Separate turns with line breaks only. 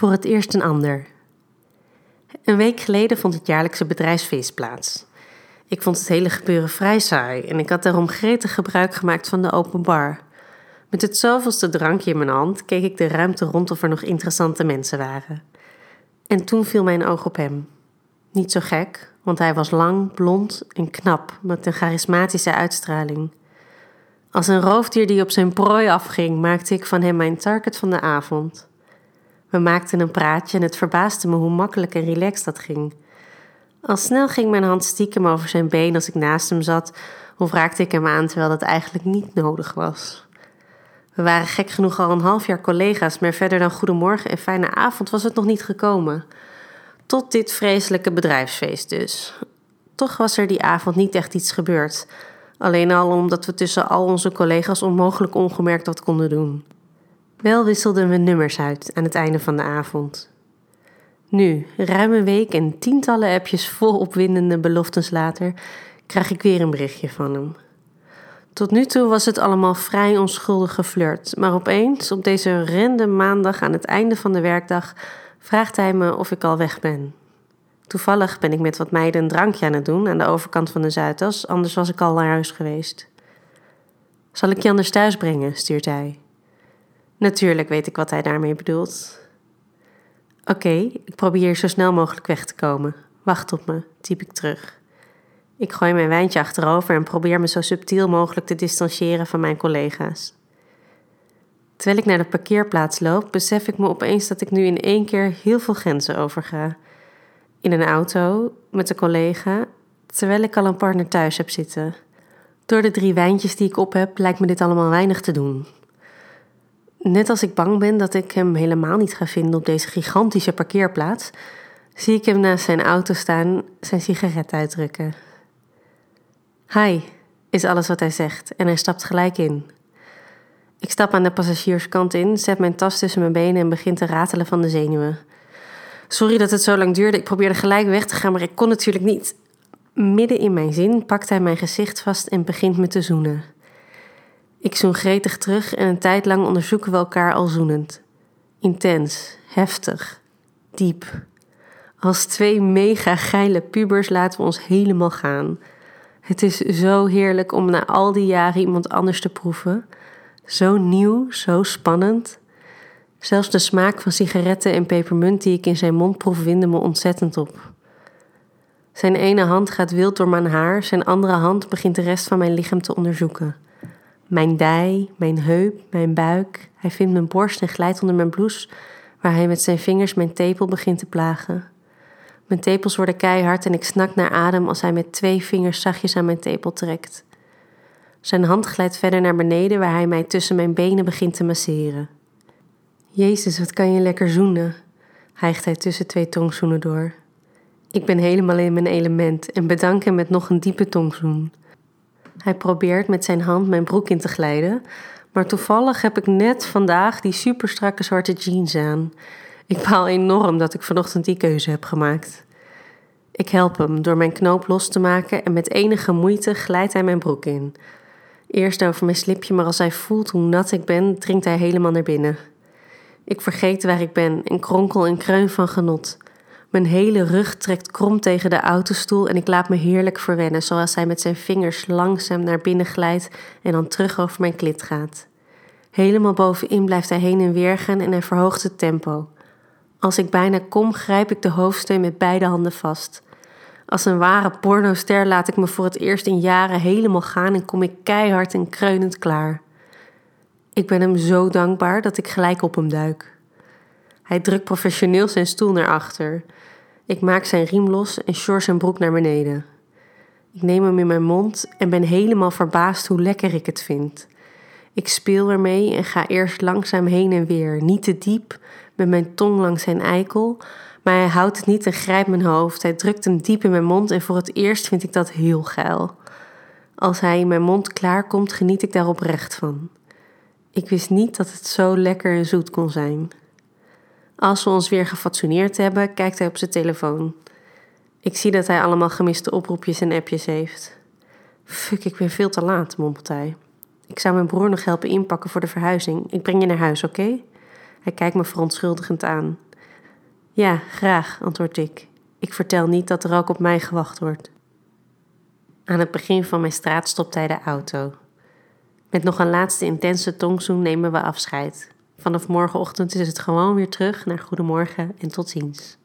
Voor het eerst een ander. Een week geleden vond het jaarlijkse bedrijfsfeest plaats. Ik vond het hele gebeuren vrij saai en ik had daarom gretig gebruik gemaakt van de open bar. Met het zoveelste drankje in mijn hand keek ik de ruimte rond of er nog interessante mensen waren. En toen viel mijn oog op hem. Niet zo gek, want hij was lang, blond en knap, met een charismatische uitstraling. Als een roofdier die op zijn prooi afging, maakte ik van hem mijn target van de avond. We maakten een praatje en het verbaasde me hoe makkelijk en relaxed dat ging. Al snel ging mijn hand stiekem over zijn been als ik naast hem zat, of raakte ik hem aan terwijl dat eigenlijk niet nodig was. We waren gek genoeg al een half jaar collega's, maar verder dan goedemorgen en fijne avond was het nog niet gekomen. Tot dit vreselijke bedrijfsfeest dus. Toch was er die avond niet echt iets gebeurd. Alleen al omdat we tussen al onze collega's onmogelijk ongemerkt wat konden doen. Wel wisselden we nummers uit aan het einde van de avond. Nu, ruim een week en tientallen appjes vol opwindende beloftes later, krijg ik weer een berichtje van hem. Tot nu toe was het allemaal vrij onschuldig geflirt, maar opeens, op deze random maandag aan het einde van de werkdag, vraagt hij me of ik al weg ben. Toevallig ben ik met wat meiden een drankje aan het doen aan de overkant van de Zuidas, anders was ik al naar huis geweest. Zal ik je anders thuis brengen? stuurt hij. Natuurlijk weet ik wat hij daarmee bedoelt. Oké, ik probeer zo snel mogelijk weg te komen. Wacht op me, typ ik terug. Ik gooi mijn wijntje achterover en probeer me zo subtiel mogelijk te distancieren van mijn collega's. Terwijl ik naar de parkeerplaats loop, besef ik me opeens dat ik nu in één keer heel veel grenzen overga. In een auto, met een collega, terwijl ik al een partner thuis heb zitten. Door de drie wijntjes die ik op heb, lijkt me dit allemaal weinig te doen. Net als ik bang ben dat ik hem helemaal niet ga vinden op deze gigantische parkeerplaats, zie ik hem naast zijn auto staan, zijn sigaret uitdrukken. Hi, is alles wat hij zegt en hij stapt gelijk in. Ik stap aan de passagierskant in, zet mijn tas tussen mijn benen en begin te ratelen van de zenuwen. Sorry dat het zo lang duurde, ik probeerde gelijk weg te gaan, maar ik kon natuurlijk niet. Midden in mijn zin pakt hij mijn gezicht vast en begint me te zoenen. Ik zoen gretig terug en een tijd lang onderzoeken we elkaar al zoenend. Intens, heftig, diep. Als twee mega geile pubers laten we ons helemaal gaan. Het is zo heerlijk om na al die jaren iemand anders te proeven. Zo nieuw, zo spannend. Zelfs de smaak van sigaretten en pepermunt die ik in zijn mond proef winde me ontzettend op. Zijn ene hand gaat wild door mijn haar, zijn andere hand begint de rest van mijn lichaam te onderzoeken. Mijn dij, mijn heup, mijn buik. Hij vindt mijn borst en glijdt onder mijn blouse, waar hij met zijn vingers mijn tepel begint te plagen. Mijn tepels worden keihard en ik snak naar adem als hij met twee vingers zachtjes aan mijn tepel trekt. Zijn hand glijdt verder naar beneden, waar hij mij tussen mijn benen begint te masseren. Jezus, wat kan je lekker zoenen, hijgt hij tussen twee tongzoenen door. Ik ben helemaal in mijn element en bedank hem met nog een diepe tongzoen. Hij probeert met zijn hand mijn broek in te glijden, maar toevallig heb ik net vandaag die superstrakke zwarte jeans aan. Ik baal enorm dat ik vanochtend die keuze heb gemaakt. Ik help hem door mijn knoop los te maken en met enige moeite glijdt hij mijn broek in. Eerst over mijn slipje, maar als hij voelt hoe nat ik ben, dringt hij helemaal naar binnen. Ik vergeet waar ik ben en kronkel en kreun van genot. Mijn hele rug trekt krom tegen de autostoel en ik laat me heerlijk verwennen, zoals hij met zijn vingers langzaam naar binnen glijdt en dan terug over mijn klit gaat. Helemaal bovenin blijft hij heen en weer gaan en hij verhoogt het tempo. Als ik bijna kom, grijp ik de hoofdsteun met beide handen vast. Als een ware pornoster laat ik me voor het eerst in jaren helemaal gaan en kom ik keihard en kreunend klaar. Ik ben hem zo dankbaar dat ik gelijk op hem duik. Hij drukt professioneel zijn stoel naar achter. Ik maak zijn riem los en short zijn broek naar beneden. Ik neem hem in mijn mond en ben helemaal verbaasd hoe lekker ik het vind. Ik speel ermee en ga eerst langzaam heen en weer, niet te diep, met mijn tong langs zijn eikel, maar hij houdt het niet en grijpt mijn hoofd. Hij drukt hem diep in mijn mond en voor het eerst vind ik dat heel geil. Als hij in mijn mond klaarkomt, geniet ik daar oprecht van. Ik wist niet dat het zo lekker en zoet kon zijn. Als we ons weer gefatsoeneerd hebben, kijkt hij op zijn telefoon. Ik zie dat hij allemaal gemiste oproepjes en appjes heeft. Fuck, ik ben veel te laat, mompelt hij. Ik zou mijn broer nog helpen inpakken voor de verhuizing. Ik breng je naar huis, oké? Hij kijkt me verontschuldigend aan. Ja, graag, antwoord ik. Ik vertel niet dat er ook op mij gewacht wordt. Aan het begin van mijn straat stopt hij de auto. Met nog een laatste intense tongzoen nemen we afscheid. Vanaf morgenochtend is het gewoon weer terug naar Goedemorgen en tot ziens.